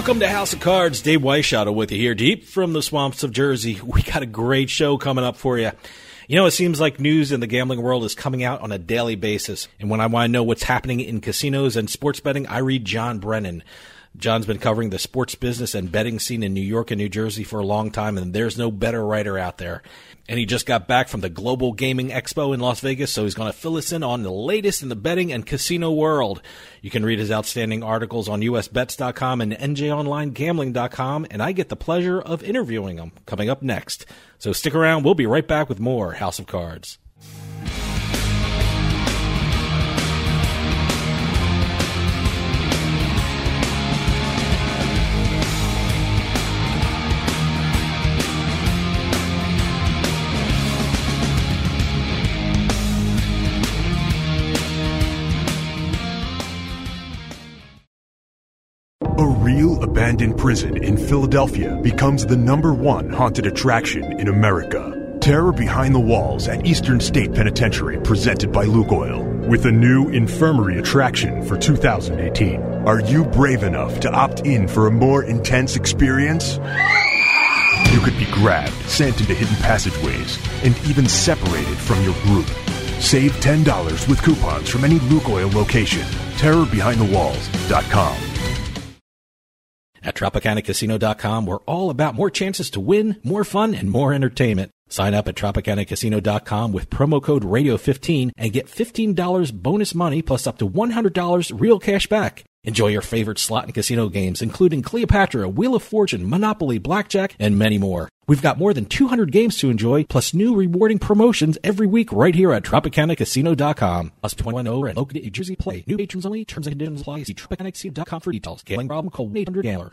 Welcome to House of Cards. Dave Weishaupt with you here, deep from the swamps of Jersey. We got a great show coming up for you. You know, it seems like news in the gambling world is coming out on a daily basis. And when I want to know what's happening in casinos and sports betting, I read John Brennan. John's been covering the sports business and betting scene in New York and New Jersey for a long time, and there's no better writer out there. And he just got back from the Global Gaming Expo in Las Vegas, so he's going to fill us in on the latest in the betting and casino world. You can read his outstanding articles on usbets.com and njonlinegambling.com, and I get the pleasure of interviewing him coming up next. So stick around, we'll be right back with more House of Cards. Abandoned prison in Philadelphia becomes the number one haunted attraction in America. Terror Behind the Walls at Eastern State Penitentiary, presented by Lukoil, with a new infirmary attraction for 2018. Are you brave enough to opt in for a more intense experience? You could be grabbed, sent into hidden passageways, and even separated from your group. Save $10 with coupons from any Lukoil location. TerrorBehindTheWalls.com. TropicanaCasino.com, we're all about more chances to win, more fun, and more entertainment. Sign up at TropicanaCasino.com with promo code Radio15 and get $15 bonus money plus up to $100 real cash back. Enjoy your favorite slot and casino games, including Cleopatra, Wheel of Fortune, Monopoly, Blackjack, and many more. We've got more than 200 games to enjoy, plus new rewarding promotions every week right here at TropicanaCasino.com. Plus 21 over and Oakland, New Jersey play. New patrons only. Terms and conditions apply. See TropicanaCasino.com for details. Gambling problem? Call 800-GAMBLER.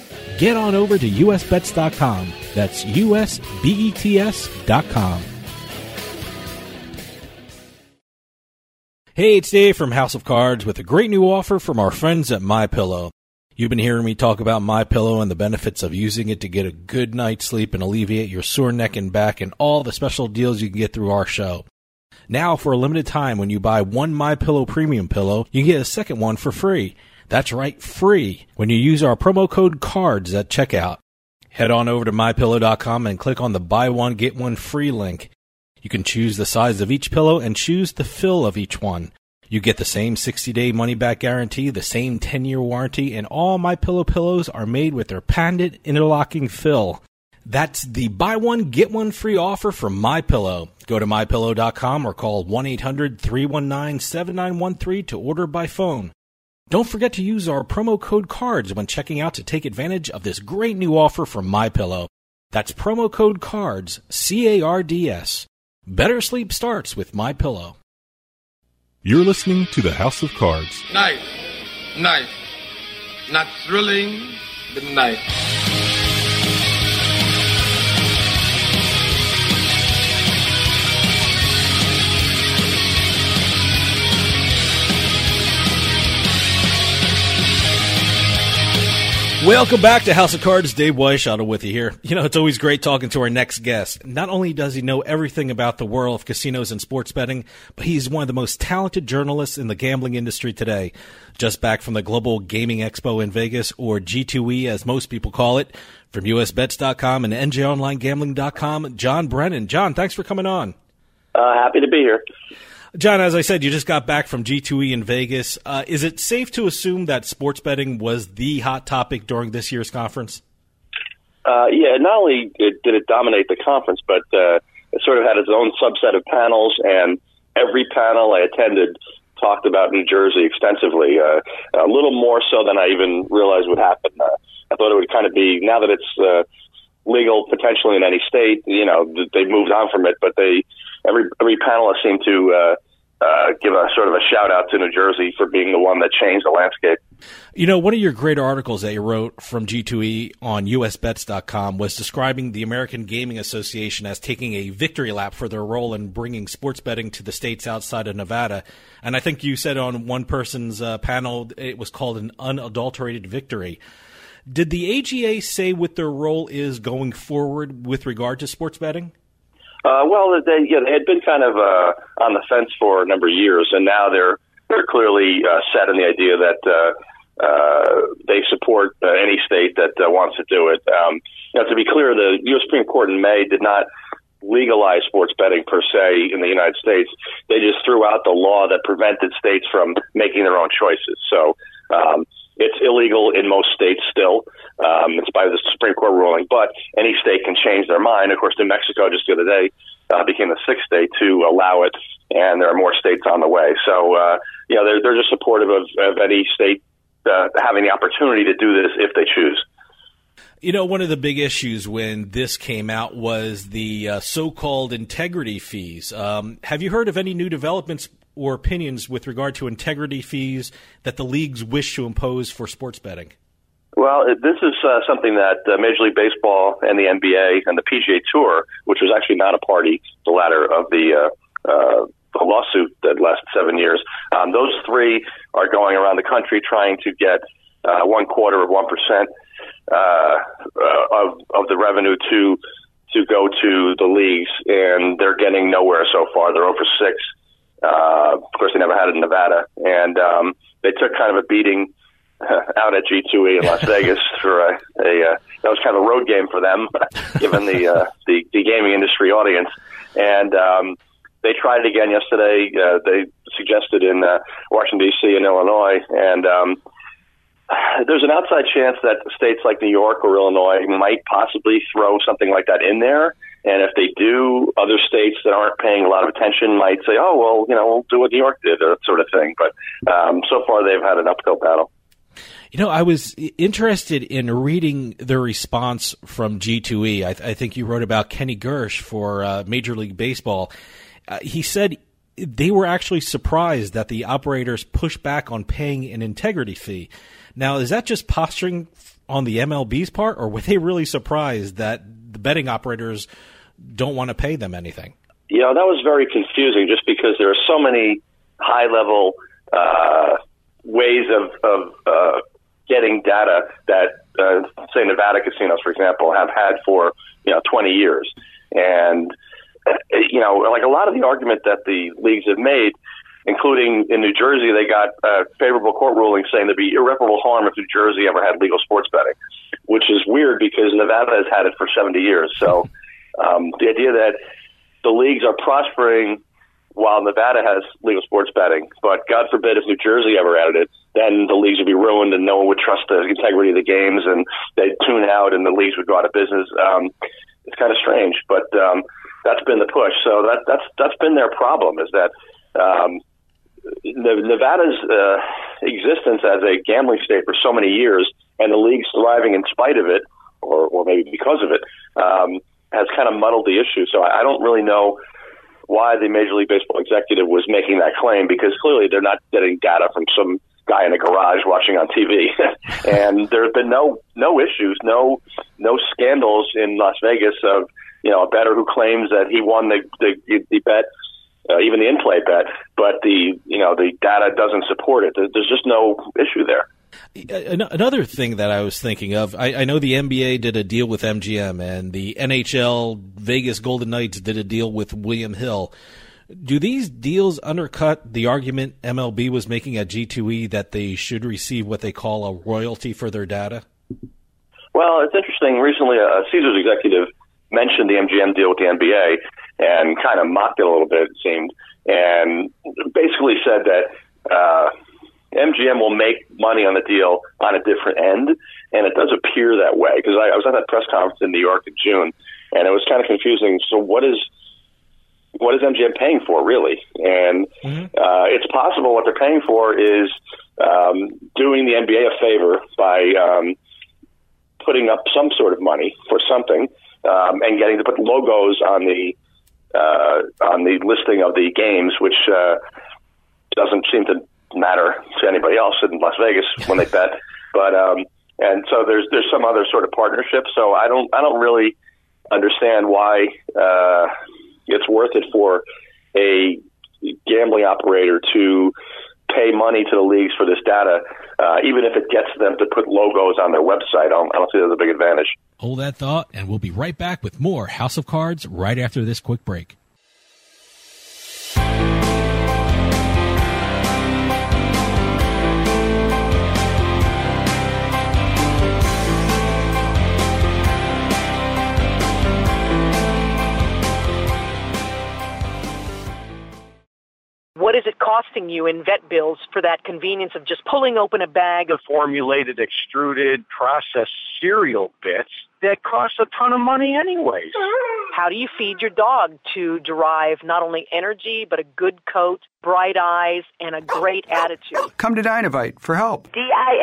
Get on over to usbets.com. That's usbets.com. Hey, it's Dave from House of Cards with a great new offer from our friends at My Pillow. You've been hearing me talk about My Pillow and the benefits of using it to get a good night's sleep and alleviate your sore neck and back and all the special deals you can get through our show. Now, for a limited time, when you buy one My Pillow premium pillow, you get a second one for free. That's right, free when you use our promo code CARDS at checkout. Head on over to mypillow.com and click on the buy one get one free link. You can choose the size of each pillow and choose the fill of each one. You get the same 60-day money-back guarantee, the same 10-year warranty, and all my pillow pillows are made with their patented interlocking fill. That's the buy one get one free offer from My Pillow. Go to mypillow.com or call 1-800-319-7913 to order by phone. Don't forget to use our promo code CARDS when checking out to take advantage of this great new offer from My Pillow. That's promo code CARDS, C A R D S. Better sleep starts with My Pillow. You're listening to the House of Cards. Night, night, not thrilling, but night. Welcome back to House of Cards. Dave Weishaupt with you here. You know, it's always great talking to our next guest. Not only does he know everything about the world of casinos and sports betting, but he's one of the most talented journalists in the gambling industry today. Just back from the Global Gaming Expo in Vegas, or G2E as most people call it, from USBets.com and NJOnlineGambling.com, John Brennan. John, thanks for coming on. Uh, happy to be here. John, as I said, you just got back from G2E in Vegas. Uh, is it safe to assume that sports betting was the hot topic during this year's conference? Uh, yeah, not only did it dominate the conference, but uh, it sort of had its own subset of panels, and every panel I attended talked about New Jersey extensively, uh, a little more so than I even realized would happen. Uh, I thought it would kind of be, now that it's uh, legal potentially in any state, you know, they've moved on from it, but they every every panelist seemed to uh, uh, give a sort of a shout out to New Jersey for being the one that changed the landscape. You know, one of your great articles that you wrote from G2E on USBets.com was describing the American Gaming Association as taking a victory lap for their role in bringing sports betting to the states outside of Nevada. And I think you said on one person's uh, panel it was called an unadulterated victory. Did the AGA say what their role is going forward with regard to sports betting? Uh, well, they they had been kind of uh, on the fence for a number of years, and now they're they're clearly uh, set in the idea that uh, uh, they support uh, any state that uh, wants to do it. Um, know, to be clear, the U.S. Supreme Court in May did not legalize sports betting per se in the United States. They just threw out the law that prevented states from making their own choices. So. Um, it's illegal in most states still, um, in spite of the Supreme Court ruling, but any state can change their mind. Of course, New Mexico just the other day uh, became the sixth state to allow it, and there are more states on the way. So, uh, you know, they're, they're just supportive of, of any state uh, having the opportunity to do this if they choose. You know, one of the big issues when this came out was the uh, so-called integrity fees. Um, have you heard of any new developments or opinions with regard to integrity fees that the leagues wish to impose for sports betting? Well, this is uh, something that uh, Major League Baseball and the NBA and the PGA Tour, which was actually not a party, the latter of the uh, uh, the lawsuit that lasted seven years. Um, those three are going around the country trying to get uh, one quarter of one percent uh, uh, of of the revenue to to go to the leagues, and they're getting nowhere so far. They're over six. Uh, of course, they never had it in Nevada, and um, they took kind of a beating out at G2E in Las Vegas for a, a uh, that was kind of a road game for them, given the, uh, the the gaming industry audience, and um, they tried it again yesterday. Uh, they suggested in uh, Washington D.C. and Illinois, and um, there's an outside chance that states like New York or Illinois might possibly throw something like that in there. And if they do, other states that aren't paying a lot of attention might say, "Oh, well, you know, we'll do what New York did," or that sort of thing. But um, so far, they've had an uphill battle. You know, I was interested in reading the response from G2E. I, th- I think you wrote about Kenny Gersh for uh, Major League Baseball. Uh, he said they were actually surprised that the operators pushed back on paying an integrity fee. Now, is that just posturing on the MLB's part, or were they really surprised that the betting operators don't want to pay them anything? Yeah, that was very confusing just because there are so many high level uh, ways of, of uh, getting data that, uh, say, Nevada casinos, for example, have had for you know 20 years. And, you know, like a lot of the argument that the leagues have made including in New Jersey, they got a favorable court ruling saying there'd be irreparable harm if New Jersey ever had legal sports betting, which is weird because Nevada has had it for 70 years. So um, the idea that the leagues are prospering while Nevada has legal sports betting, but God forbid if New Jersey ever added it, then the leagues would be ruined and no one would trust the integrity of the games and they'd tune out and the leagues would go out of business. Um, it's kind of strange, but um, that's been the push. So that that's that's been their problem is that um, Nevada's uh, existence as a gambling state for so many years, and the league's thriving in spite of it, or, or maybe because of it, um, has kind of muddled the issue. So I, I don't really know why the Major League Baseball executive was making that claim because clearly they're not getting data from some guy in a garage watching on TV. and there have been no no issues, no no scandals in Las Vegas of you know a better who claims that he won the the, the bet uh, even the in-play bet, but the you know the data doesn't support it. There's just no issue there. Another thing that I was thinking of, I, I, know the NBA did a deal with MGM, and the NHL Vegas Golden Knights did a deal with William Hill. Do these deals undercut the argument MLB was making at G2E that they should receive what they call a royalty for their data? Well, it's interesting. Recently, a Caesars executive mentioned the MGM deal with the NBA and kind of mocked it a little bit, it seemed, and basically said that uh, MGM will make money on the deal on a different end, and it does appear that way because I, I was at that press conference in New York in June, and it was kind of confusing. So, what is what is MGM paying for really? And mm-hmm. uh, it's possible what they're paying for is um, doing the NBA a favor by um, putting up some sort of money for something um, and getting to put logos on the uh, on the listing of the games, which uh, doesn't seem to matter to anybody else in Las Vegas when they bet. But um, and so there's there's some other sort of partnership. So I don't I don't really understand why uh, it's worth it for a gambling operator to pay money to the leagues for this data, uh, even if it gets them to put logos on their website. I don't, I don't see there's a big advantage. Hold that thought, and we'll be right back with more House of Cards right after this quick break. Costing you in vet bills for that convenience of just pulling open a bag of formulated, extruded, processed cereal bits that cost a ton of money anyways? How do you feed your dog to derive not only energy, but a good coat, bright eyes, and a great attitude? Come to Dinovite for help. D-I-N-O-V-I-T-E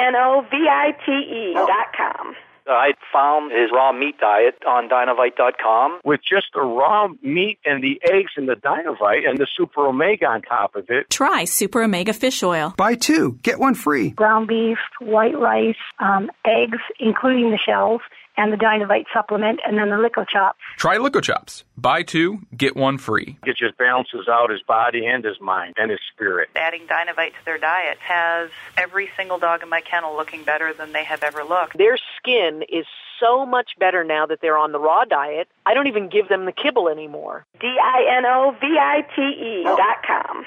dot com. I found his raw meat diet on Dinovite.com. With just the raw meat and the eggs and the Dinovite and the Super Omega on top of it. Try Super Omega Fish Oil. Buy two, get one free. Ground beef, white rice, um, eggs, including the shells, and the Dinovite supplement, and then the Lico Chops. Try Lico Chops. Buy two, get one free. It just balances out his body and his mind and his spirit. Adding Dinovite to their diet has every single dog in my kennel looking better than they have ever looked. Their skin is so much better now that they're on the raw diet. I don't even give them the kibble anymore. D-I-N-O-V-I-T-E dot com.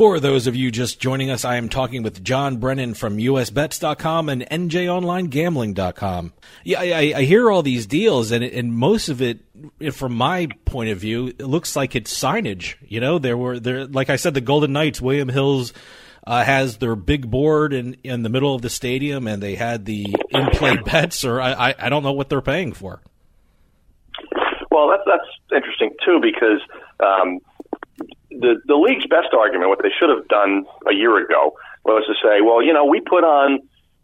For those of you just joining us, I am talking with John Brennan from USBets.com and NJOnlineGambling.com. Yeah, I, I hear all these deals, and, and most of it, from my point of view, it looks like it's signage. You know, there were there, like I said, the Golden Knights, William Hills. Uh, has their big board in, in the middle of the stadium, and they had the in-play bets, or I, I, I don't know what they're paying for. Well, that's that's interesting too because um, the the league's best argument, what they should have done a year ago, was to say, well, you know, we put on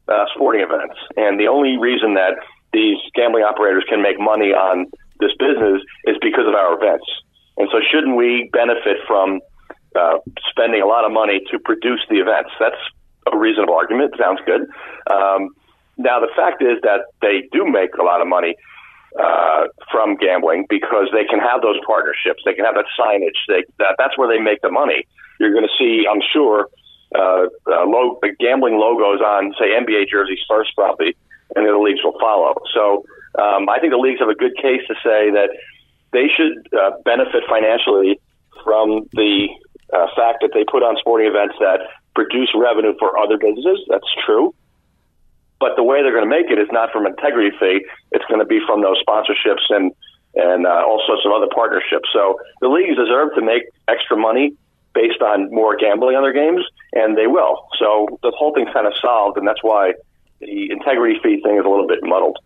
uh, sporting events, and the only reason that these gambling operators can make money on this business is because of our events. And so, shouldn't we benefit from uh, spending a lot of money to produce the events? That's a reasonable argument. Sounds good. Um, now, the fact is that they do make a lot of money uh, from gambling because they can have those partnerships. They can have that signage. They, that, that's where they make the money. You're going to see, I'm sure, uh, uh, lo- gambling logos on, say, NBA jerseys first, probably, and the leagues will follow. So um, I think the leagues have a good case to say that they should uh, benefit financially from the uh, fact that they put on sporting events that produce revenue for other businesses. That's true. But the way they're going to make it is not from integrity fee. It's going to be from those sponsorships and and uh, all sorts of other partnerships. So the leagues deserve to make extra money based on more gambling on their games, and they will. So the whole thing's kind of solved, and that's why the integrity fee thing is a little bit muddled.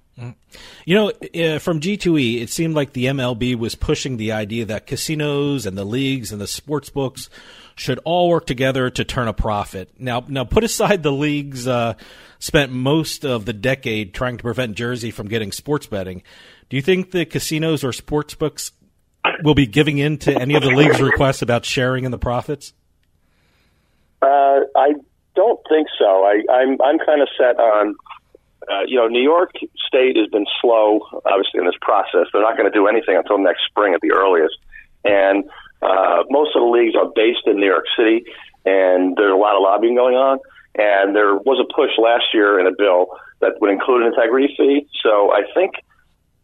You know, uh, from G2E, it seemed like the MLB was pushing the idea that casinos and the leagues and the sports books should all work together to turn a profit. Now, now put aside the leagues uh, spent most of the decade trying to prevent Jersey from getting sports betting. Do you think the casinos or sports books will be giving in to any of the league's requests about sharing in the profits? Uh, I don't think so. I, I'm I'm kind of set on. Uh, you know, New York State has been slow, obviously, in this process. They're not going to do anything until next spring at the earliest. And uh, most of the leagues are based in New York City, and there's a lot of lobbying going on. And there was a push last year in a bill that would include an integrity fee. So I think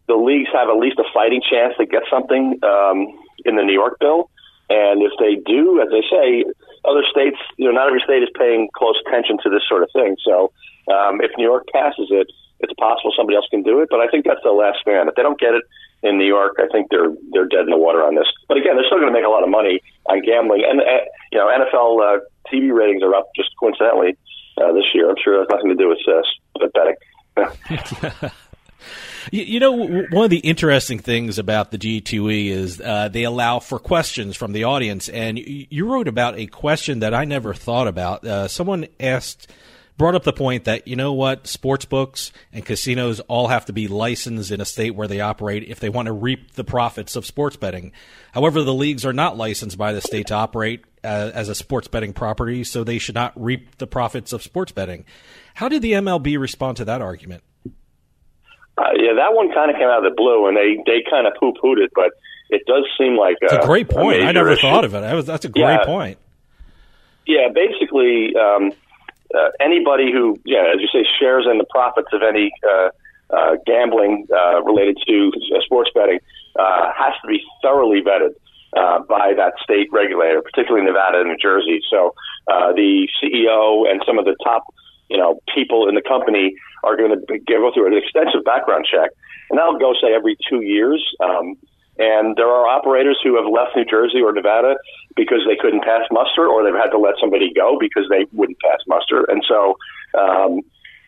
the leagues have at least a fighting chance to get something um, in the New York bill. And if they do, as they say, other states, you know, not every state is paying close attention to this sort of thing. So um, if New York passes it, it's possible somebody else can do it. But I think that's the last stand. If they don't get it in New York, I think they're they're dead in the water on this. But again, they're still going to make a lot of money on gambling, and uh, you know, NFL uh, TV ratings are up just coincidentally uh, this year. I'm sure has nothing to do with uh, betting. You, know, one of the interesting things about the G2E is uh, they allow for questions from the audience. And you wrote about a question that I never thought about. Uh, someone asked, brought up the point that, you know what, sports books and casinos all have to be licensed in a state where they operate if they want to reap the profits of sports betting. However, the leagues are not licensed by the state to operate uh, as a sports betting property, so they should not reap the profits of sports betting. How did the MLB respond to that argument? Uh, yeah, that one kind of came out of the blue, and they they kind of poo pooed it, but it does seem like it's a, a great point. I never issue. thought of it. Was, that's a great yeah. point. Yeah, basically, um, uh, anybody who, yeah, as you say, shares in the profits of any uh, uh, gambling uh, related to uh, sports betting uh, has to be thoroughly vetted. Uh, by that state regulator, particularly Nevada and New Jersey. So uh, the CEO and some of the top, you know, people in the company are going to go through an extensive background check, and that'll go say every two years. Um, and there are operators who have left New Jersey or Nevada because they couldn't pass muster, or they've had to let somebody go because they wouldn't pass muster. And so, um,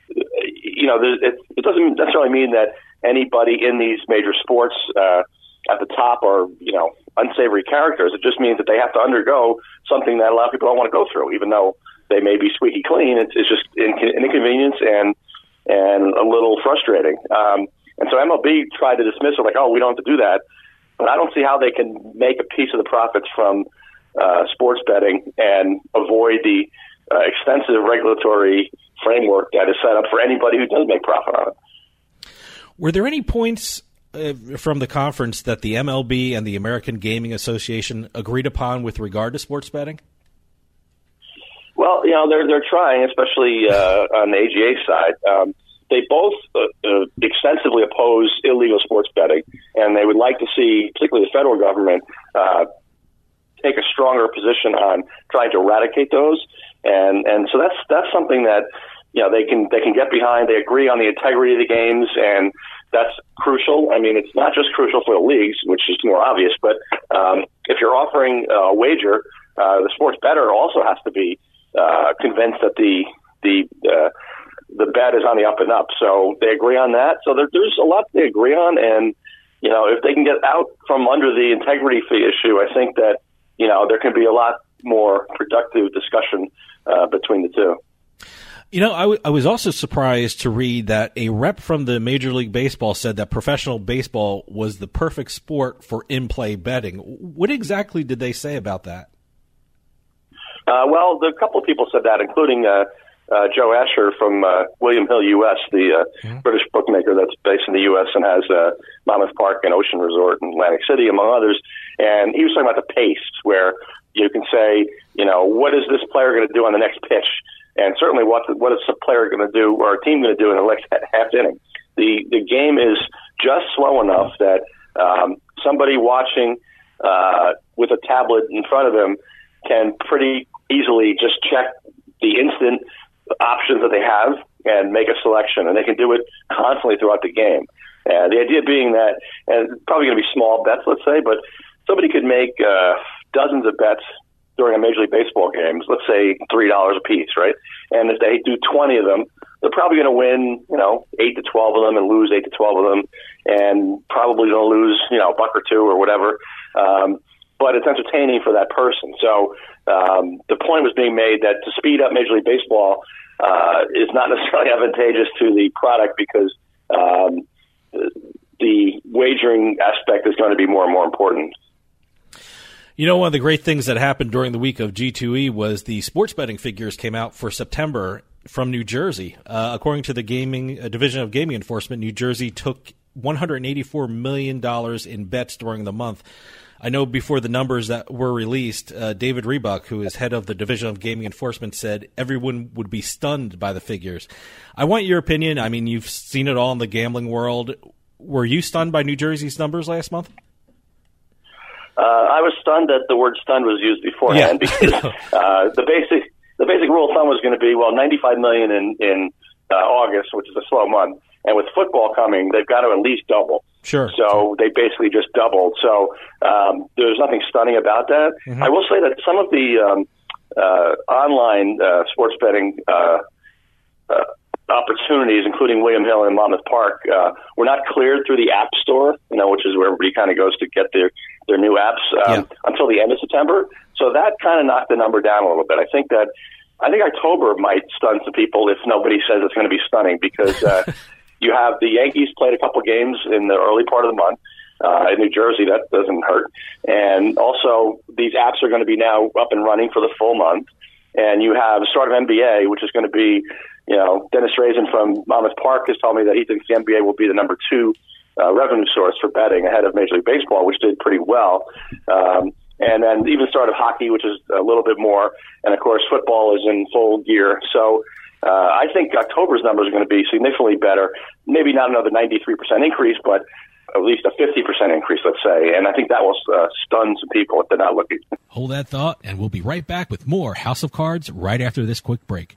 you know, it, it doesn't necessarily mean that anybody in these major sports uh, at the top are, you know, unsavory characters. It just means that they have to undergo something that a lot of people don't want to go through, even though they may be squeaky clean. It's, it's just an inconvenience and and a little frustrating. Um, and so MLB tried to dismiss it, like, oh, we don't have to do that. But I don't see how they can make a piece of the profits from uh, sports betting and avoid the uh, extensive regulatory framework that is set up for anybody who does make profit on it. Were there any points uh, from the conference that the MLB and the American Gaming Association agreed upon with regard to sports betting? Well, you know they're they're trying, especially uh, on the AGA side. Um, they both uh, uh, extensively oppose illegal sports betting, and they would like to see, particularly the federal government, uh, take a stronger position on trying to eradicate those. And and so that's that's something that you know they can they can get behind. They agree on the integrity of the games, and that's crucial. I mean, it's not just crucial for the leagues, which is more obvious, but um, if you're offering a wager, uh, the sports better also has to be uh, convinced that the the uh, the bet is on the up and up. So they agree on that. So there, there's a lot they agree on, and you know if they can get out from under the integrity fee issue, I think that you know there can be a lot more productive discussion uh, between the two. You know, I, w- I was also surprised to read that a rep from the Major League Baseball said that professional baseball was the perfect sport for in play betting. What exactly did they say about that? Uh, well, a couple of people said that, including uh, uh, Joe Asher from uh, William Hill US, the uh, mm-hmm. British bookmaker that's based in the US and has uh, Monmouth Park and Ocean Resort in Atlantic City, among others. And he was talking about the pace, where you can say, you know, what is this player going to do on the next pitch? And certainly, what what is the player going to do or a team going to do in the next half inning? The the game is just slow enough that um, somebody watching uh, with a tablet in front of them can pretty easily just check the instant options that they have and make a selection, and they can do it constantly throughout the game. And the idea being that, and probably going to be small bets, let's say, but somebody could make uh, dozens of bets during a Major League Baseball game, let's say three dollars a piece, right? And if they do twenty of them, they're probably going to win, you know, eight to twelve of them and lose eight to twelve of them, and probably going to lose, you know, a buck or two or whatever. Um, but it's entertaining for that person. So um, the point was being made that to speed up Major League Baseball uh, is not necessarily advantageous to the product because um, the wagering aspect is going to be more and more important. You know, one of the great things that happened during the week of G2E was the sports betting figures came out for September from New Jersey. Uh, according to the gaming uh, division of gaming enforcement, New Jersey took 184 million dollars in bets during the month. I know before the numbers that were released, uh, David Rebuck, who is head of the Division of Gaming Enforcement, said everyone would be stunned by the figures. I want your opinion. I mean, you've seen it all in the gambling world. Were you stunned by New Jersey's numbers last month? Uh, I was stunned that the word "stunned" was used beforehand Yeah. because uh, the basic the basic rule of thumb was going to be well, 95 million in in uh, August, which is a slow month, and with football coming, they've got to at least double. Sure. So they basically just doubled. So um, there's nothing stunning about that. Mhm. I will say that some of the um, uh, online uh, sports betting uh, uh, opportunities, including William Hill and Monmouth Park, uh, were not cleared through the App Store, you know, which is where everybody kind of goes to get their their new apps um, until the end of September. So that kind of knocked the number down a little bit. I think that I think October might stun some people if nobody says it's going to be stunning because uh, you have the Yankees played a couple games in the early part of the month. Uh, in New Jersey, that doesn't hurt. And also, these apps are going to be now up and running for the full month. And you have start of NBA, which is going to be, you know, Dennis Drazin from Monmouth Park has told me that he thinks the NBA will be the number two uh, revenue source for betting ahead of Major League Baseball, which did pretty well. Um, and then even start of hockey, which is a little bit more. And of course, football is in full gear. So uh, I think October's numbers are going to be significantly better. Maybe not another 93% increase, but at least a 50% increase, let's say. And I think that will uh, stun some people if they're not looking. Hold that thought, and we'll be right back with more House of Cards right after this quick break.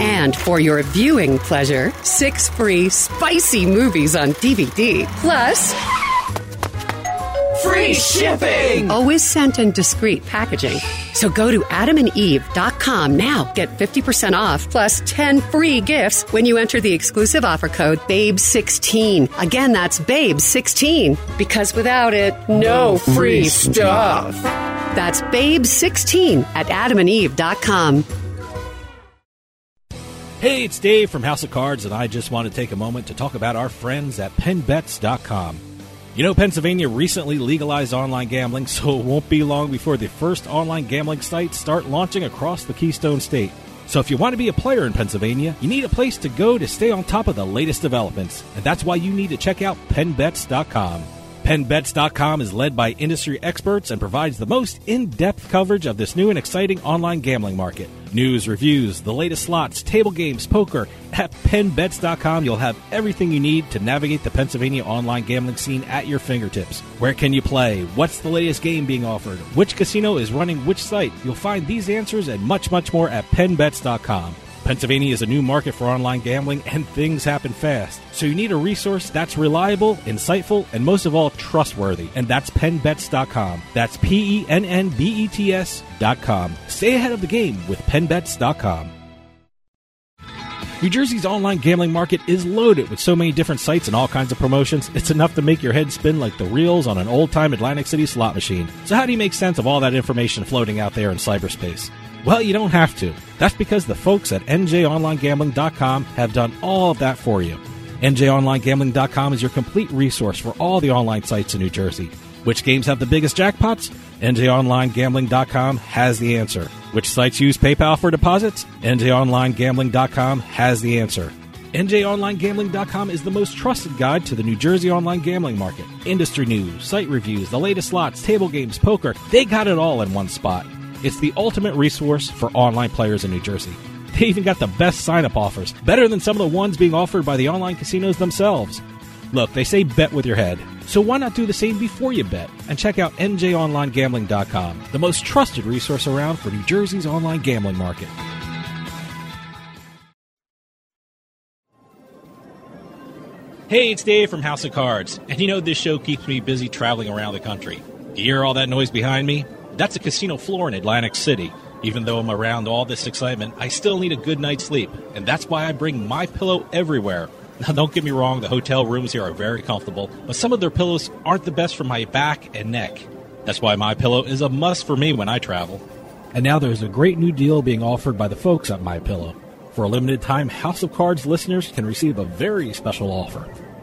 And for your viewing pleasure, six free spicy movies on DVD. Plus, free shipping! Always sent in discreet packaging. So go to adamandeve.com now. Get 50% off plus 10 free gifts when you enter the exclusive offer code BABE16. Again, that's BABE16. Because without it, no free stuff. That's BABE16 at adamandeve.com. Hey, it's Dave from House of Cards, and I just want to take a moment to talk about our friends at PennBets.com. You know, Pennsylvania recently legalized online gambling, so it won't be long before the first online gambling sites start launching across the Keystone State. So if you want to be a player in Pennsylvania, you need a place to go to stay on top of the latest developments, and that's why you need to check out PennBets.com. PennBets.com is led by industry experts and provides the most in depth coverage of this new and exciting online gambling market. News, reviews, the latest slots, table games, poker. At PennBets.com, you'll have everything you need to navigate the Pennsylvania online gambling scene at your fingertips. Where can you play? What's the latest game being offered? Which casino is running which site? You'll find these answers and much, much more at PennBets.com. Pennsylvania is a new market for online gambling, and things happen fast. So you need a resource that's reliable, insightful, and most of all, trustworthy. And that's PennBets.com. That's P E N N B E T S.com. Stay ahead of the game with PennBets.com. New Jersey's online gambling market is loaded with so many different sites and all kinds of promotions, it's enough to make your head spin like the reels on an old time Atlantic City slot machine. So, how do you make sense of all that information floating out there in cyberspace? Well, you don't have to. That's because the folks at NJOnlineGambling.com have done all of that for you. NJOnlineGambling.com is your complete resource for all the online sites in New Jersey. Which games have the biggest jackpots? NJOnlineGambling.com has the answer. Which sites use PayPal for deposits? NJOnlineGambling.com has the answer. NJOnlineGambling.com is the most trusted guide to the New Jersey online gambling market. Industry news, site reviews, the latest slots, table games, poker, they got it all in one spot. It's the ultimate resource for online players in New Jersey. They even got the best sign up offers, better than some of the ones being offered by the online casinos themselves. Look, they say bet with your head. So why not do the same before you bet and check out NJOnlineGambling.com, the most trusted resource around for New Jersey's online gambling market. Hey, it's Dave from House of Cards, and you know this show keeps me busy traveling around the country. You hear all that noise behind me? That's a casino floor in Atlantic City. Even though I'm around all this excitement, I still need a good night's sleep, and that's why I bring my pillow everywhere. Now, don't get me wrong, the hotel rooms here are very comfortable, but some of their pillows aren't the best for my back and neck. That's why my pillow is a must for me when I travel. And now there's a great new deal being offered by the folks at My Pillow. For a limited time, House of Cards listeners can receive a very special offer.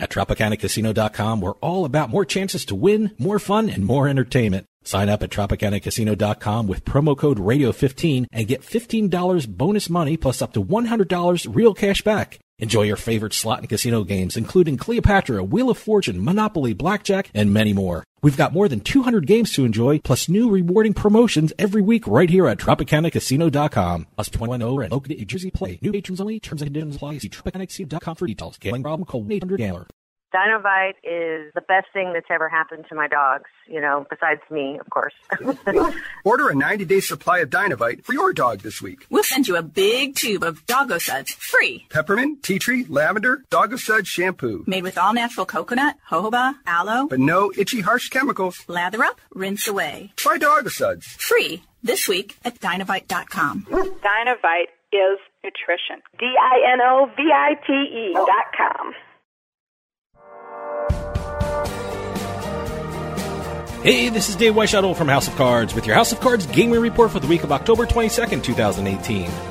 At TropicanaCasino.com, we're all about more chances to win, more fun, and more entertainment. Sign up at TropicanaCasino.com with promo code Radio15 and get $15 bonus money plus up to $100 real cash back. Enjoy your favorite slot and casino games, including Cleopatra, Wheel of Fortune, Monopoly, Blackjack, and many more. We've got more than 200 games to enjoy, plus new rewarding promotions every week right here at TropicanaCasino.com. Us 21 over and located New Jersey play. New patrons only. Terms and conditions apply. See TropicanaCasino.com for details. Gambling problem? Call 800-GAMBLER. Dinovite is the best thing that's ever happened to my dogs, you know, besides me, of course. Order a 90 day supply of Dinovite for your dog this week. We'll send you a big tube of Doggo Suds free. Peppermint, tea tree, lavender, Doggo Suds shampoo. Made with all natural coconut, jojoba, aloe, But no itchy, harsh chemicals. lather up, rinse away. Try Doggo Suds. Free this week at Dinovite.com. Dinovite is nutrition. D I N O V I T E dot com. Hey, this is Dave Weishuttle from House of Cards with your House of Cards gaming report for the week of October 22nd, 2018.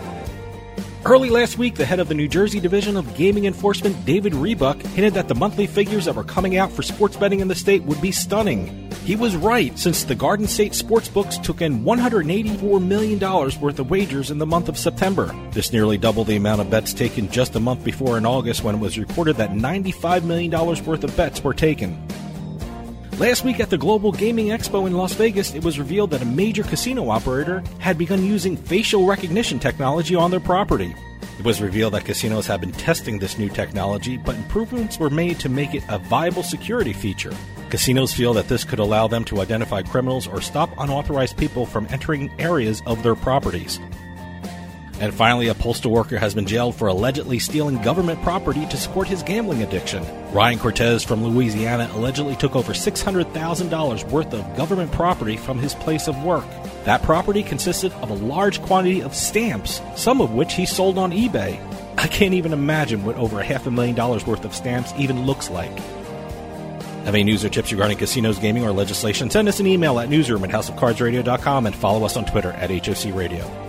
Early last week, the head of the New Jersey Division of Gaming Enforcement, David Rebuck, hinted that the monthly figures that were coming out for sports betting in the state would be stunning. He was right, since the Garden State Sportsbooks took in $184 million worth of wagers in the month of September. This nearly doubled the amount of bets taken just a month before in August when it was reported that $95 million worth of bets were taken. Last week at the Global Gaming Expo in Las Vegas, it was revealed that a major casino operator had begun using facial recognition technology on their property. It was revealed that casinos have been testing this new technology, but improvements were made to make it a viable security feature. Casinos feel that this could allow them to identify criminals or stop unauthorized people from entering areas of their properties. And finally, a postal worker has been jailed for allegedly stealing government property to support his gambling addiction. Ryan Cortez from Louisiana allegedly took over $600,000 worth of government property from his place of work. That property consisted of a large quantity of stamps, some of which he sold on eBay. I can't even imagine what over a half a million dollars worth of stamps even looks like. Have any news or tips regarding casinos, gaming, or legislation? Send us an email at newsroom at houseofcardsradio.com and follow us on Twitter at HOC Radio.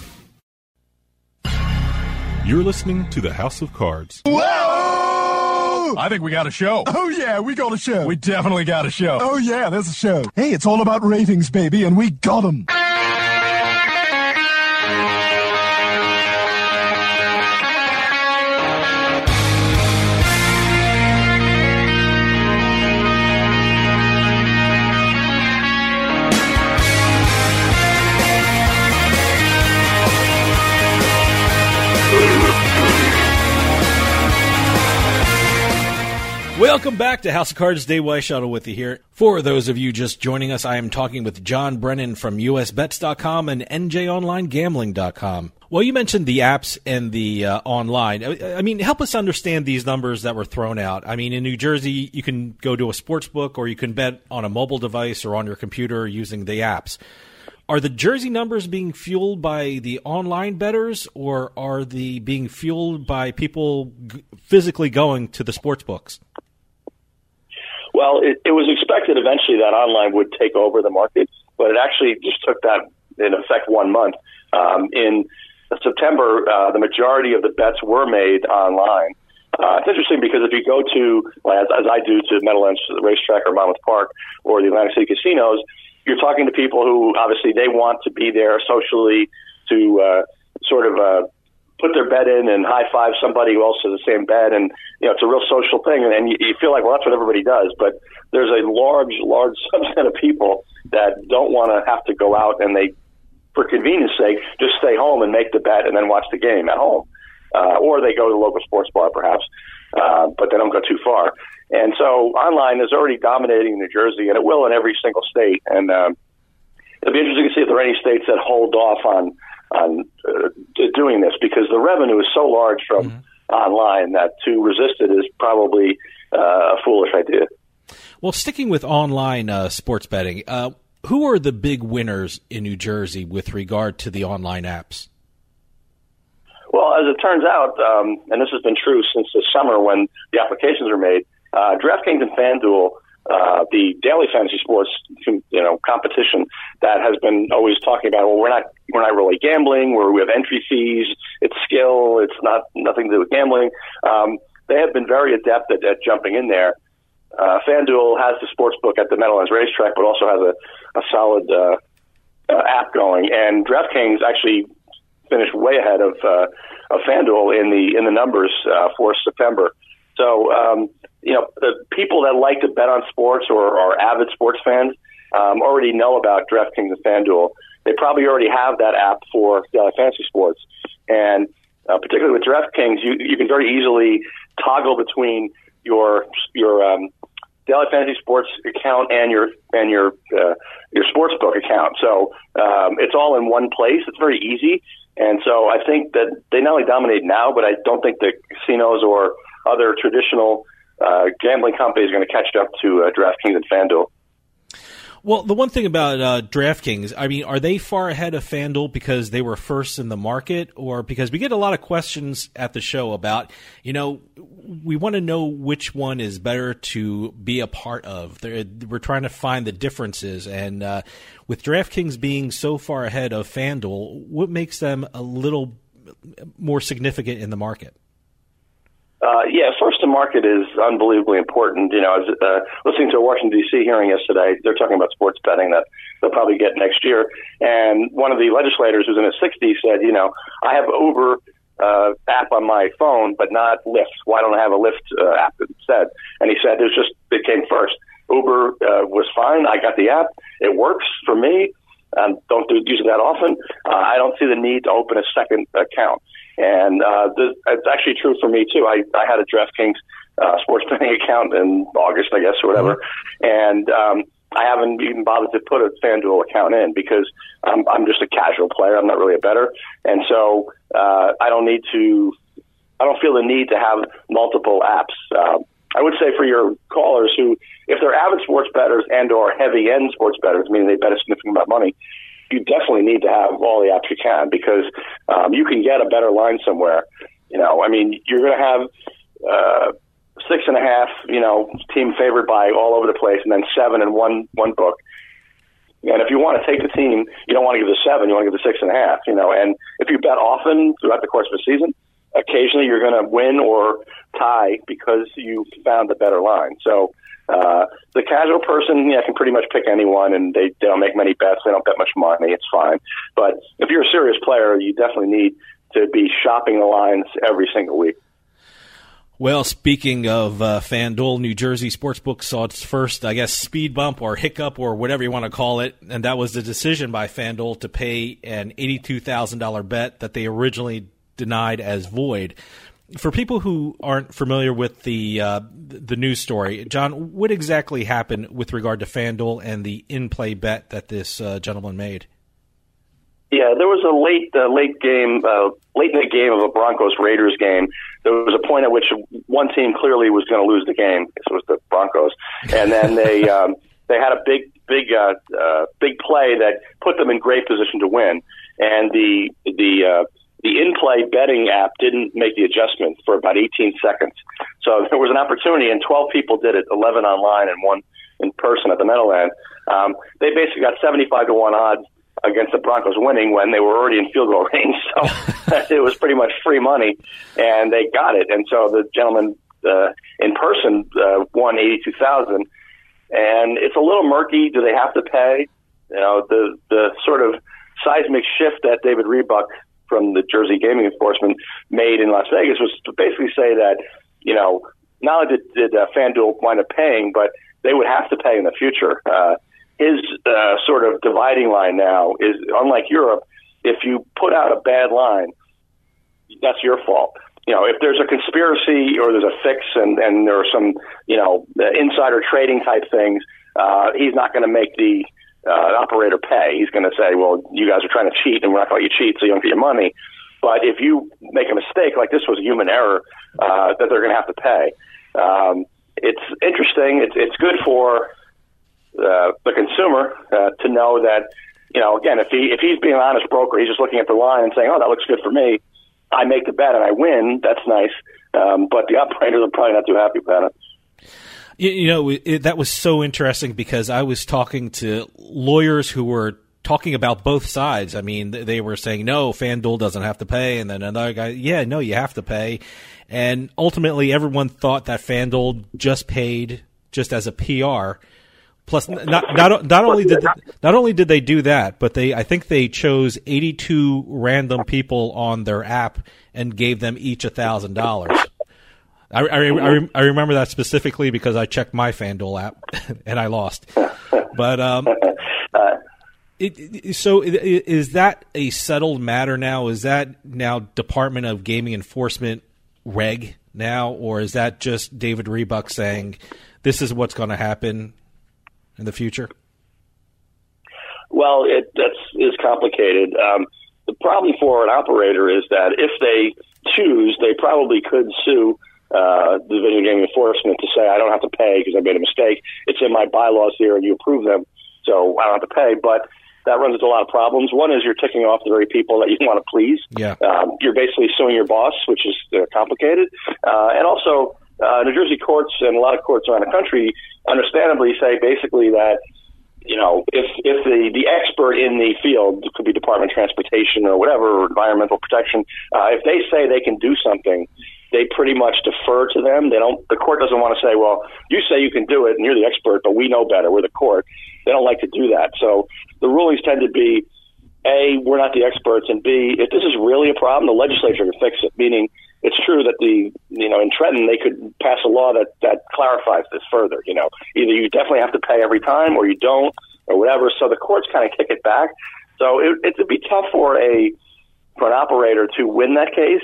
You're listening to the House of Cards. Whoa! I think we got a show. Oh, yeah, we got a show. We definitely got a show. Oh, yeah, there's a show. Hey, it's all about ratings, baby, and we got them. Welcome back to House of Cards. Day Dave Weishuttle with you here. For those of you just joining us, I am talking with John Brennan from USBets.com and NJOnlineGambling.com. Well, you mentioned the apps and the uh, online. I I mean, help us understand these numbers that were thrown out. I mean, in New Jersey, you can go to a sports book or you can bet on a mobile device or on your computer using the apps. Are the Jersey numbers being fueled by the online betters or are they being fueled by people g- physically going to the sports books? Well, it, it was expected eventually that online would take over the market, but it actually just took that in effect one month. Um, in September, uh, the majority of the bets were made online. Uh, it's interesting because if you go to, as, as I do, to Meadowlands Racetrack or Monmouth Park or the Atlantic City casinos, you're talking to people who obviously they want to be there socially to uh, sort of uh, put their bet in and high five somebody who else has the same bet, and you know it's a real social thing, and, and you, you feel like well that's what everybody does, but there's a large, large subset of people that don't want to have to go out and they, for convenience sake, just stay home and make the bet and then watch the game at home, uh, or they go to the local sports bar perhaps, uh, but they don't go too far. And so online is already dominating New Jersey, and it will in every single state. And um, it'll be interesting to see if there are any states that hold off on on uh, doing this because the revenue is so large from online that to resist it is probably uh, a foolish idea. Well, sticking with online uh, sports betting, uh, who are the big winners in New Jersey with regard to the online apps? Well, as it turns out, um, and this has been true since the summer when the applications were made, uh, DraftKings and FanDuel, uh, the daily fantasy sports, you know, competition that has been always talking about, well, we're not, we're not really gambling, where we have entry fees, it's skill, it's not nothing to do with gambling. Um, they have been very adept at, at jumping in there. Uh, FanDuel has the sports book at the Meadowlands Racetrack, but also has a, a solid uh, uh, app going. And DraftKings actually finished way ahead of uh, of FanDuel in the in the numbers uh, for September. So um, you know the people that like to bet on sports or are avid sports fans um, already know about DraftKings and FanDuel. They probably already have that app for daily fantasy sports, and uh, particularly with DraftKings, you you can very easily toggle between your your um, daily fantasy sports account and your and your uh, your sports book account. So um, it's all in one place. It's very easy, and so I think that they not only dominate now, but I don't think the casinos or other traditional uh, gambling companies are going to catch up to uh, DraftKings and FanDuel. Well, the one thing about uh, DraftKings, I mean, are they far ahead of FanDuel because they were first in the market, or because we get a lot of questions at the show about, you know, we want to know which one is better to be a part of. They're, we're trying to find the differences, and uh, with DraftKings being so far ahead of FanDuel, what makes them a little more significant in the market? Uh, yeah, first to market is unbelievably important. You know, I was uh, listening to a Washington D.C. hearing yesterday. They're talking about sports betting that they'll probably get next year. And one of the legislators, who's in his 60s, said, you know, I have Uber uh, app on my phone, but not Lyft. Why don't I have a Lyft uh, app instead? And he said, it's just it came first. Uber uh, was fine. I got the app. It works for me. Um, don't do, use it that often. Uh, I don't see the need to open a second account. And uh, this, it's actually true for me too. I, I had a DraftKings uh, sports betting account in August, I guess, or whatever, and um, I haven't even bothered to put a FanDuel account in because I'm, I'm just a casual player. I'm not really a bettor, and so uh, I don't need to. I don't feel the need to have multiple apps. Uh, I would say for your callers who, if they're avid sports bettors and or heavy end sports bettors, meaning they bet a significant amount of money, you definitely need to have all the apps you can because um, you can get a better line somewhere. You know, I mean, you're going to have uh, six and a half, you know, team favored by all over the place, and then seven in one one book. And if you want to take the team, you don't want to give the seven, you want to give the six and a half. You know, and if you bet often throughout the course of a season, occasionally you're going to win or tie because you found the better line. So uh, the casual person, yeah, can pretty much pick anyone, and they, they don't make many bets. They don't bet much money. It's fine. But if you're a serious player, you definitely need to be shopping the lines every single week. Well, speaking of uh, FanDuel, New Jersey Sportsbook saw its first, I guess, speed bump or hiccup or whatever you want to call it, and that was the decision by FanDuel to pay an $82,000 bet that they originally denied as void. For people who aren't familiar with the uh, the news story, John, what exactly happened with regard to FanDuel and the in-play bet that this uh, gentleman made? Yeah, there was a late uh, late game, uh, late in the game of a Broncos Raiders game. There was a point at which one team clearly was going to lose the game. This was the Broncos, and then they um, they had a big big uh, uh, big play that put them in great position to win. And the the uh, the in-play betting app didn't make the adjustment for about 18 seconds. So there was an opportunity, and 12 people did it, 11 online and one in person at the Meadowland. Um, they basically got 75 to one odds against the Broncos winning when they were already in field goal range. So it was pretty much free money, and they got it. And so the gentleman uh, in person uh, won eighty two thousand. And it's a little murky. Do they have to pay? You know, the the sort of seismic shift that David Rebuck from the Jersey Gaming Enforcement made in Las Vegas was to basically say that, you know, not only did, did uh, FanDuel wind up paying, but they would have to pay in the future. Uh, his uh, sort of dividing line now is unlike Europe. If you put out a bad line, that's your fault. You know, if there's a conspiracy or there's a fix and, and there are some, you know, insider trading type things, uh, he's not going to make the uh, operator pay. He's going to say, well, you guys are trying to cheat and we're not going to let you cheat, so you don't get your money. But if you make a mistake, like this was a human error, uh, that they're going to have to pay. Um, it's interesting. It's, it's good for uh, the consumer uh, to know that, you know, again, if he if he's being an honest broker, he's just looking at the line and saying, "Oh, that looks good for me." I make the bet and I win. That's nice, um, but the operators are probably not too happy about it. You, you know, it, that was so interesting because I was talking to lawyers who were talking about both sides. I mean, they were saying, no, FanDuel doesn't have to pay. And then another guy, yeah, no, you have to pay. And ultimately, everyone thought that FanDuel just paid just as a PR. Plus, not not not only did not only did they do that, but they I think they chose 82 random people on their app and gave them each a thousand dollars. I, I, I, I remember that specifically because I checked my FanDuel app and I lost. But um, it, it, so is that a settled matter now? Is that now Department of Gaming Enforcement reg now, or is that just David Rebuck saying this is what's going to happen in the future? Well, it that's is complicated. Um, the problem for an operator is that if they choose, they probably could sue uh, the video game enforcement to say I don't have to pay because I made a mistake. It's in my bylaws here, and you approve them, so I don't have to pay. But that runs into a lot of problems. One is you're ticking off the very people that you want to please. Yeah. Um, you're basically suing your boss, which is uh, complicated, uh, and also uh, New Jersey courts and a lot of courts around the country, understandably, say basically that you know, if if the the expert in the field it could be Department of Transportation or whatever, or environmental protection, uh, if they say they can do something, they pretty much defer to them. They don't. The court doesn't want to say, "Well, you say you can do it, and you're the expert, but we know better. We're the court." They don't like to do that. So the rulings tend to be, a, we're not the experts, and b, if this is really a problem, the legislature can fix it. Meaning, it's true that the you know in Trenton they could pass a law that that clarifies this further. You know, either you definitely have to pay every time, or you don't, or whatever. So the courts kind of kick it back. So it, it would be tough for a for an operator to win that case.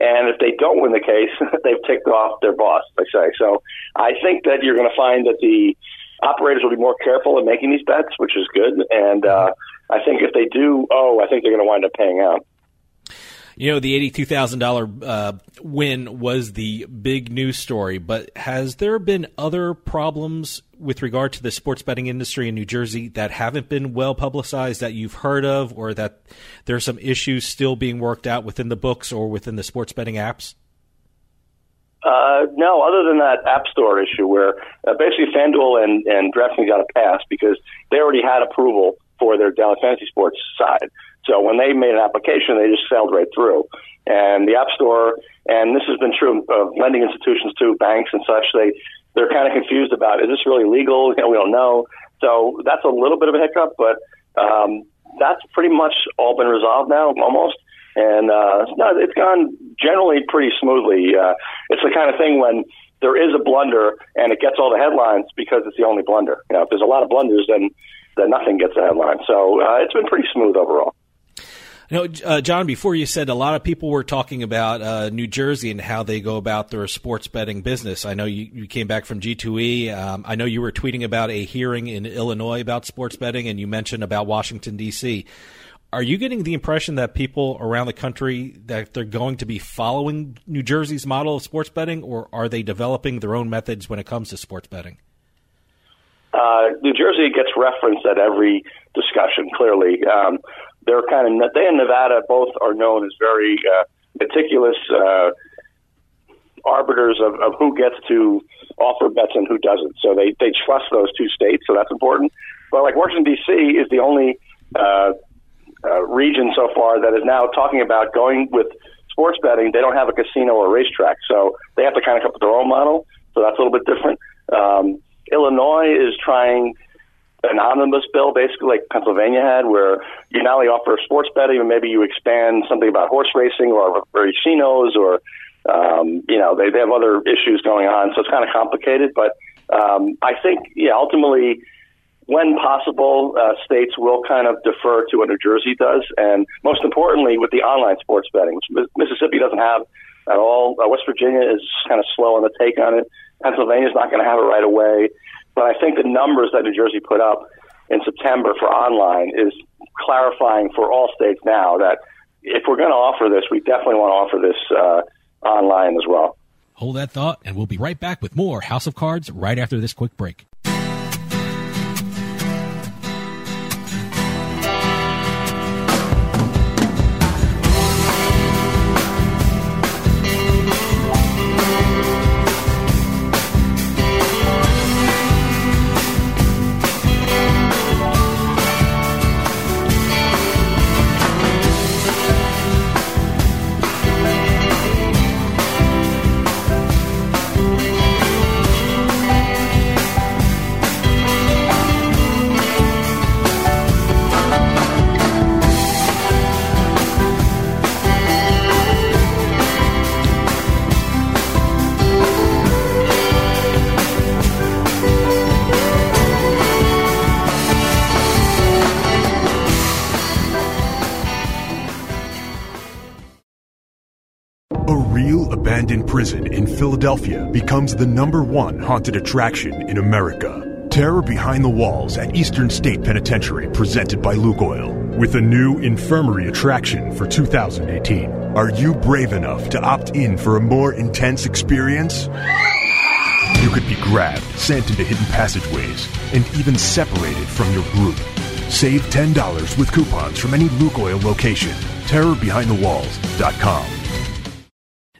And if they don't win the case, they've ticked off their boss, I say. So I think that you're going to find that the operators will be more careful in making these bets, which is good. And uh, I think if they do, oh, I think they're going to wind up paying out. You know, the eighty-two thousand uh, win was the big news story, but has there been other problems with regard to the sports betting industry in New Jersey that haven't been well publicized that you've heard of, or that there's some issues still being worked out within the books or within the sports betting apps? Uh, no, other than that App Store issue where uh, basically FanDuel and, and DraftKings got a pass because they already had approval for their Daily Fantasy Sports side. So when they made an application, they just sailed right through. And the App Store, and this has been true of lending institutions too, banks and such, they, they're kind of confused about, is this really legal? You know, we don't know. So that's a little bit of a hiccup, but um, that's pretty much all been resolved now, almost. And uh, no, it's gone generally pretty smoothly. Uh, it's the kind of thing when there is a blunder and it gets all the headlines because it's the only blunder. You know, if there's a lot of blunders, then then nothing gets a headline. So uh, it's been pretty smooth overall. You know, uh, John, before you said a lot of people were talking about uh, New Jersey and how they go about their sports betting business. I know you, you came back from G2E. Um, I know you were tweeting about a hearing in Illinois about sports betting, and you mentioned about Washington, D.C. Are you getting the impression that people around the country that they're going to be following New Jersey's model of sports betting, or are they developing their own methods when it comes to sports betting? Uh, New Jersey gets referenced at every discussion. Clearly, um, they're kind of they and Nevada both are known as very uh, meticulous uh, arbiters of, of who gets to offer bets and who doesn't. So they they trust those two states, so that's important. But like Washington D.C. is the only uh, uh, region so far that is now talking about going with sports betting. They don't have a casino or a racetrack, so they have to kind of come up with their own model. So that's a little bit different. Um, Illinois is trying an omnibus bill, basically like Pennsylvania had, where you not only offer sports betting, but maybe you expand something about horse racing or, or casinos, or um, you know they, they have other issues going on. So it's kind of complicated. But um, I think, yeah, ultimately, when possible, uh, states will kind of defer to what New Jersey does, and most importantly, with the online sports betting, Mississippi doesn't have at all. Uh, West Virginia is kind of slow on the take on it. Pennsylvania's not going to have it right away. But I think the numbers that New Jersey put up in September for online is clarifying for all states now that if we're going to offer this, we definitely want to offer this uh, online as well. Hold that thought, and we'll be right back with more House of Cards right after this quick break. Prison in Philadelphia becomes the number one haunted attraction in America. Terror Behind the Walls at Eastern State Penitentiary, presented by Lukoil, with a new infirmary attraction for 2018. Are you brave enough to opt in for a more intense experience? You could be grabbed, sent into hidden passageways, and even separated from your group. Save $10 with coupons from any Lukoil location. TerrorBehindTheWalls.com.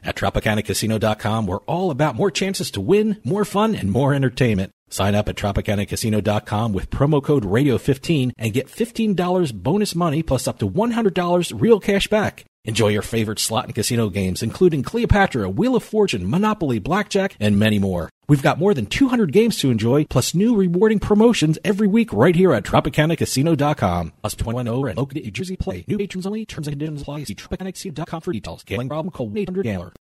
At TropicanaCasino.com, we're all about more chances to win, more fun, and more entertainment. Sign up at TropicanaCasino.com with promo code Radio15 and get $15 bonus money plus up to $100 real cash back. Enjoy your favorite slot and casino games, including Cleopatra, Wheel of Fortune, Monopoly, Blackjack, and many more. We've got more than 200 games to enjoy, plus new rewarding promotions every week right here at TropicanaCasino.com. Plus 21 over and Oakland, New Jersey play. New patrons only. Terms and conditions apply. See TropicanaCasino.com for details. Gambling problem? Call 1-800-GAMBLER.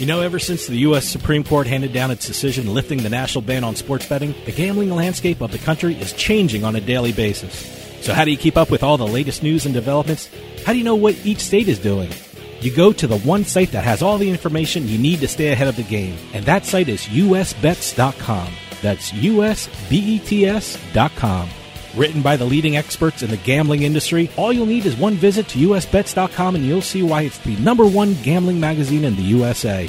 You know, ever since the U.S. Supreme Court handed down its decision lifting the national ban on sports betting, the gambling landscape of the country is changing on a daily basis. So, how do you keep up with all the latest news and developments? How do you know what each state is doing? You go to the one site that has all the information you need to stay ahead of the game, and that site is usbets.com. That's usbets.com. Written by the leading experts in the gambling industry, all you'll need is one visit to usbets.com and you'll see why it's the number one gambling magazine in the USA.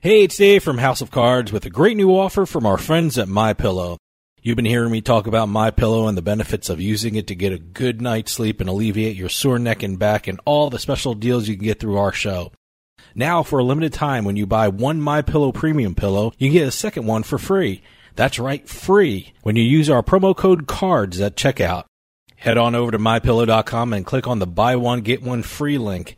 Hey, it's Dave from House of Cards with a great new offer from our friends at My Pillow. You've been hearing me talk about My Pillow and the benefits of using it to get a good night's sleep and alleviate your sore neck and back and all the special deals you can get through our show. Now, for a limited time, when you buy one My Pillow premium pillow, you get a second one for free. That's right, free when you use our promo code CARDS at checkout. Head on over to mypillow.com and click on the buy one get one free link.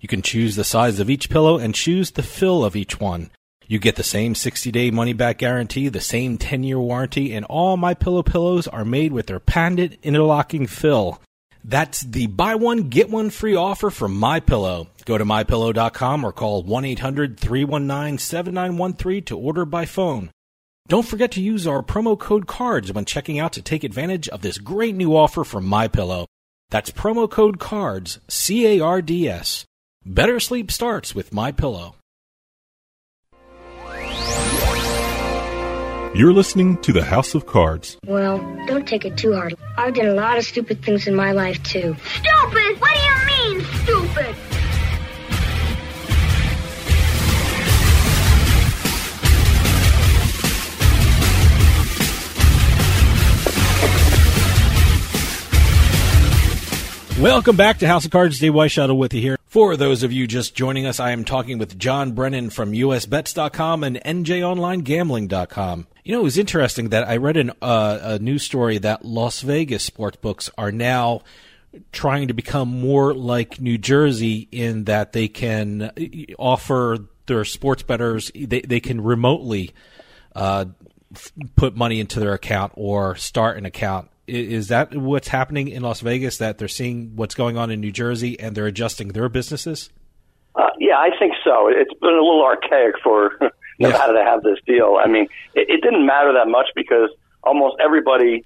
You can choose the size of each pillow and choose the fill of each one. You get the same 60-day money-back guarantee, the same 10-year warranty, and all my pillow pillows are made with their patented interlocking fill. That's the buy one get one free offer from My Pillow. Go to mypillow.com or call 1-800-319-7913 to order by phone. Don't forget to use our promo code CARDS when checking out to take advantage of this great new offer from My Pillow. That's promo code CARDS, C A R D S. Better sleep starts with My Pillow. You're listening to the House of Cards. Well, don't take it too hard. I've done a lot of stupid things in my life, too. Stupid? What do you mean, stupid? Welcome back to House of Cards. Dave Weishuttle with you here. For those of you just joining us, I am talking with John Brennan from USBets.com and NJOnlineGambling.com. You know, it was interesting that I read an, uh, a news story that Las Vegas sportsbooks are now trying to become more like New Jersey in that they can offer their sports bettors, they, they can remotely uh, f- put money into their account or start an account is that what's happening in Las Vegas? That they're seeing what's going on in New Jersey and they're adjusting their businesses? Uh, yeah, I think so. It's been a little archaic for Nevada to have this deal. I mean, it, it didn't matter that much because almost everybody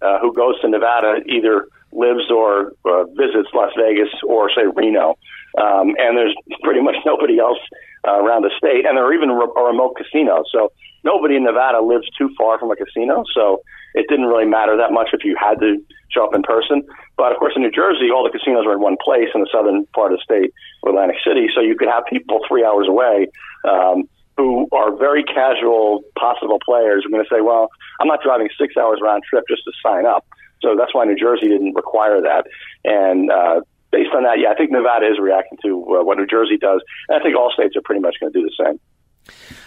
uh, who goes to Nevada either lives or uh, visits Las Vegas or say Reno, um, and there's pretty much nobody else uh, around the state, and there are even re- remote casinos. So nobody in Nevada lives too far from a casino. So it didn't really matter that much if you had to show up in person. But of course, in New Jersey, all the casinos are in one place in the southern part of the state, Atlantic City. So you could have people three hours away um, who are very casual, possible players. are going to say, "Well, I'm not driving six hours round trip just to sign up." So that's why New Jersey didn't require that. And uh, based on that, yeah, I think Nevada is reacting to uh, what New Jersey does, and I think all states are pretty much going to do the same.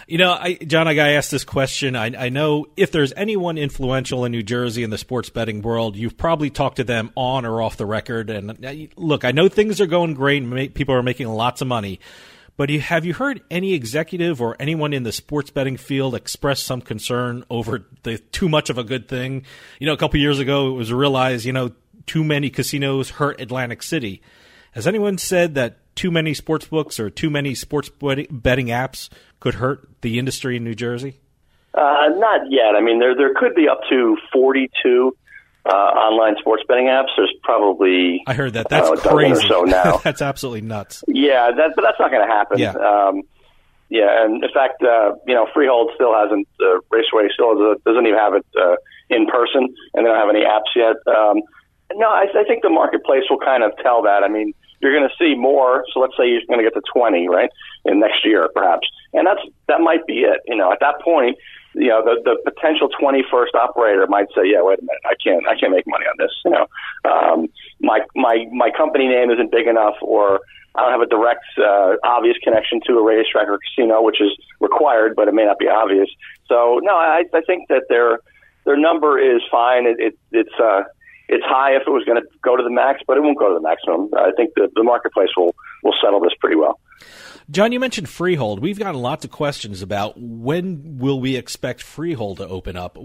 You know, I, John, I got asked this question. I, I know if there's anyone influential in New Jersey in the sports betting world, you've probably talked to them on or off the record. And uh, look, I know things are going great people are making lots of money. But have you heard any executive or anyone in the sports betting field express some concern over the too much of a good thing? You know, a couple years ago, it was realized, you know, too many casinos hurt Atlantic City. Has anyone said that too many sports books or too many sports betting apps could hurt the industry in New Jersey? Uh, not yet. I mean, there there could be up to forty two uh, online sports betting apps. There's probably I heard that. That's uh, crazy. So now. that's absolutely nuts. Yeah, that, but that's not going to happen. Yeah. Um, yeah, and in fact, uh, you know, Freehold still hasn't. Uh, Raceway still doesn't even have it uh, in person, and they don't have any apps yet. Um, no, I, I think the marketplace will kind of tell that. I mean, you're going to see more. So let's say you're going to get to 20, right, in next year, perhaps, and that's that might be it. You know, at that point, you know, the the potential 21st operator might say, yeah, wait a minute, I can't I can't make money on this. You know, um, my my my company name isn't big enough, or I don't have a direct, uh, obvious connection to a racetrack or casino, which is required, but it may not be obvious. So no, I, I think that their their number is fine. It, it it's uh, it's high if it was going to go to the max, but it won't go to the maximum. I think the, the marketplace will will settle this pretty well. John, you mentioned Freehold. We've gotten lots of questions about when will we expect Freehold to open up.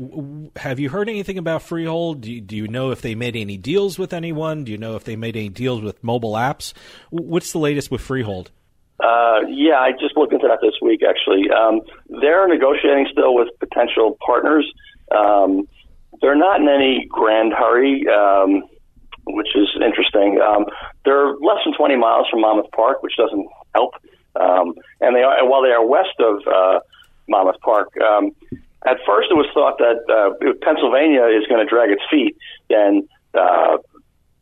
Have you heard anything about Freehold? Do you, do you know if they made any deals with anyone? Do you know if they made any deals with mobile apps? What's the latest with Freehold? Uh, yeah, I just looked into that this week. Actually, um, they're negotiating still with potential partners. Um, they're not in any grand hurry, um, which is interesting. Um, they're less than 20 miles from Monmouth Park, which doesn't help. Um, and they are, while they are west of uh, Monmouth Park, um, at first it was thought that uh, Pennsylvania is going to drag its feet, then uh,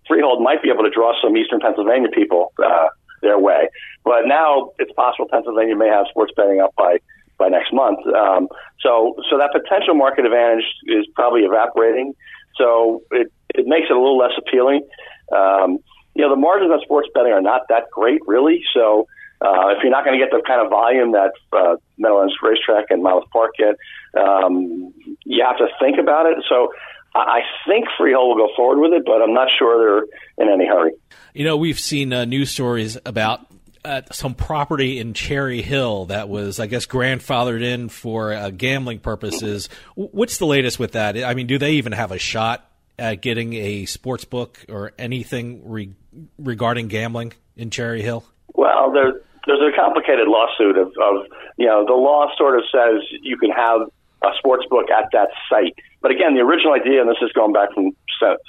Freehold might be able to draw some Eastern Pennsylvania people uh, their way. But now it's possible Pennsylvania may have sports betting up by by next month. Um, so so that potential market advantage is probably evaporating. So it it makes it a little less appealing. Um, you know, the margins on sports betting are not that great, really. So uh, if you're not going to get the kind of volume that uh, Meadowlands Racetrack and Miles Park get, um, you have to think about it. So I think Freehold will go forward with it, but I'm not sure they're in any hurry. You know, we've seen uh, news stories about uh, some property in Cherry Hill that was, I guess, grandfathered in for uh, gambling purposes. What's the latest with that? I mean, do they even have a shot at getting a sports book or anything re- regarding gambling in Cherry Hill? Well, there, there's a complicated lawsuit of, of, you know, the law sort of says you can have a sports book at that site. But again, the original idea, and this is going back from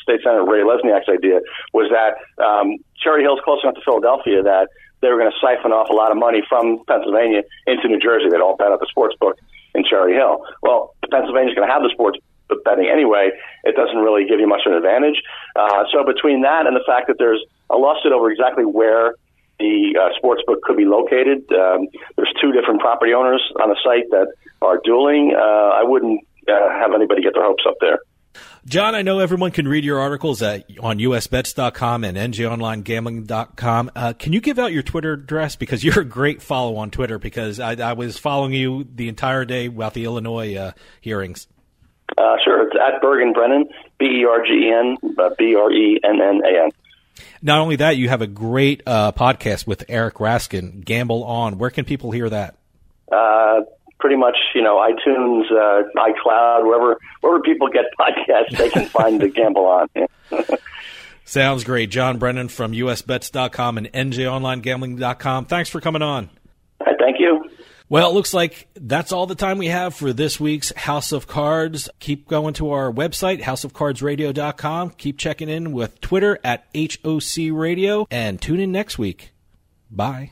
State Senator Ray Lesniak's idea, was that um, Cherry Hill's close enough to Philadelphia that they were going to siphon off a lot of money from Pennsylvania into New Jersey. They'd all bet at the sports book in Cherry Hill. Well, Pennsylvania's going to have the sports betting anyway. It doesn't really give you much of an advantage. Uh, so between that and the fact that there's a lawsuit over exactly where the uh, sports book could be located, um, there's two different property owners on the site that are dueling. Uh, I wouldn't uh, have anybody get their hopes up there. John, I know everyone can read your articles at, on usbets.com and njonlinegambling.com. Uh, can you give out your Twitter address? Because you're a great follow on Twitter because I, I was following you the entire day about the Illinois uh, hearings. Uh, sure. It's at Bergen Brennan, B E R G E N, uh, B R E N N A N. Not only that, you have a great uh, podcast with Eric Raskin, Gamble On. Where can people hear that? Uh, pretty much, you know, iTunes, uh, iCloud, wherever wherever people get podcasts, they can find the Gamble on. Sounds great. John Brennan from usbets.com and njonlinegambling.com. Thanks for coming on. Right, thank you. Well, it looks like that's all the time we have for this week's House of Cards. Keep going to our website, houseofcardsradio.com. Keep checking in with Twitter at HOC Radio and tune in next week. Bye.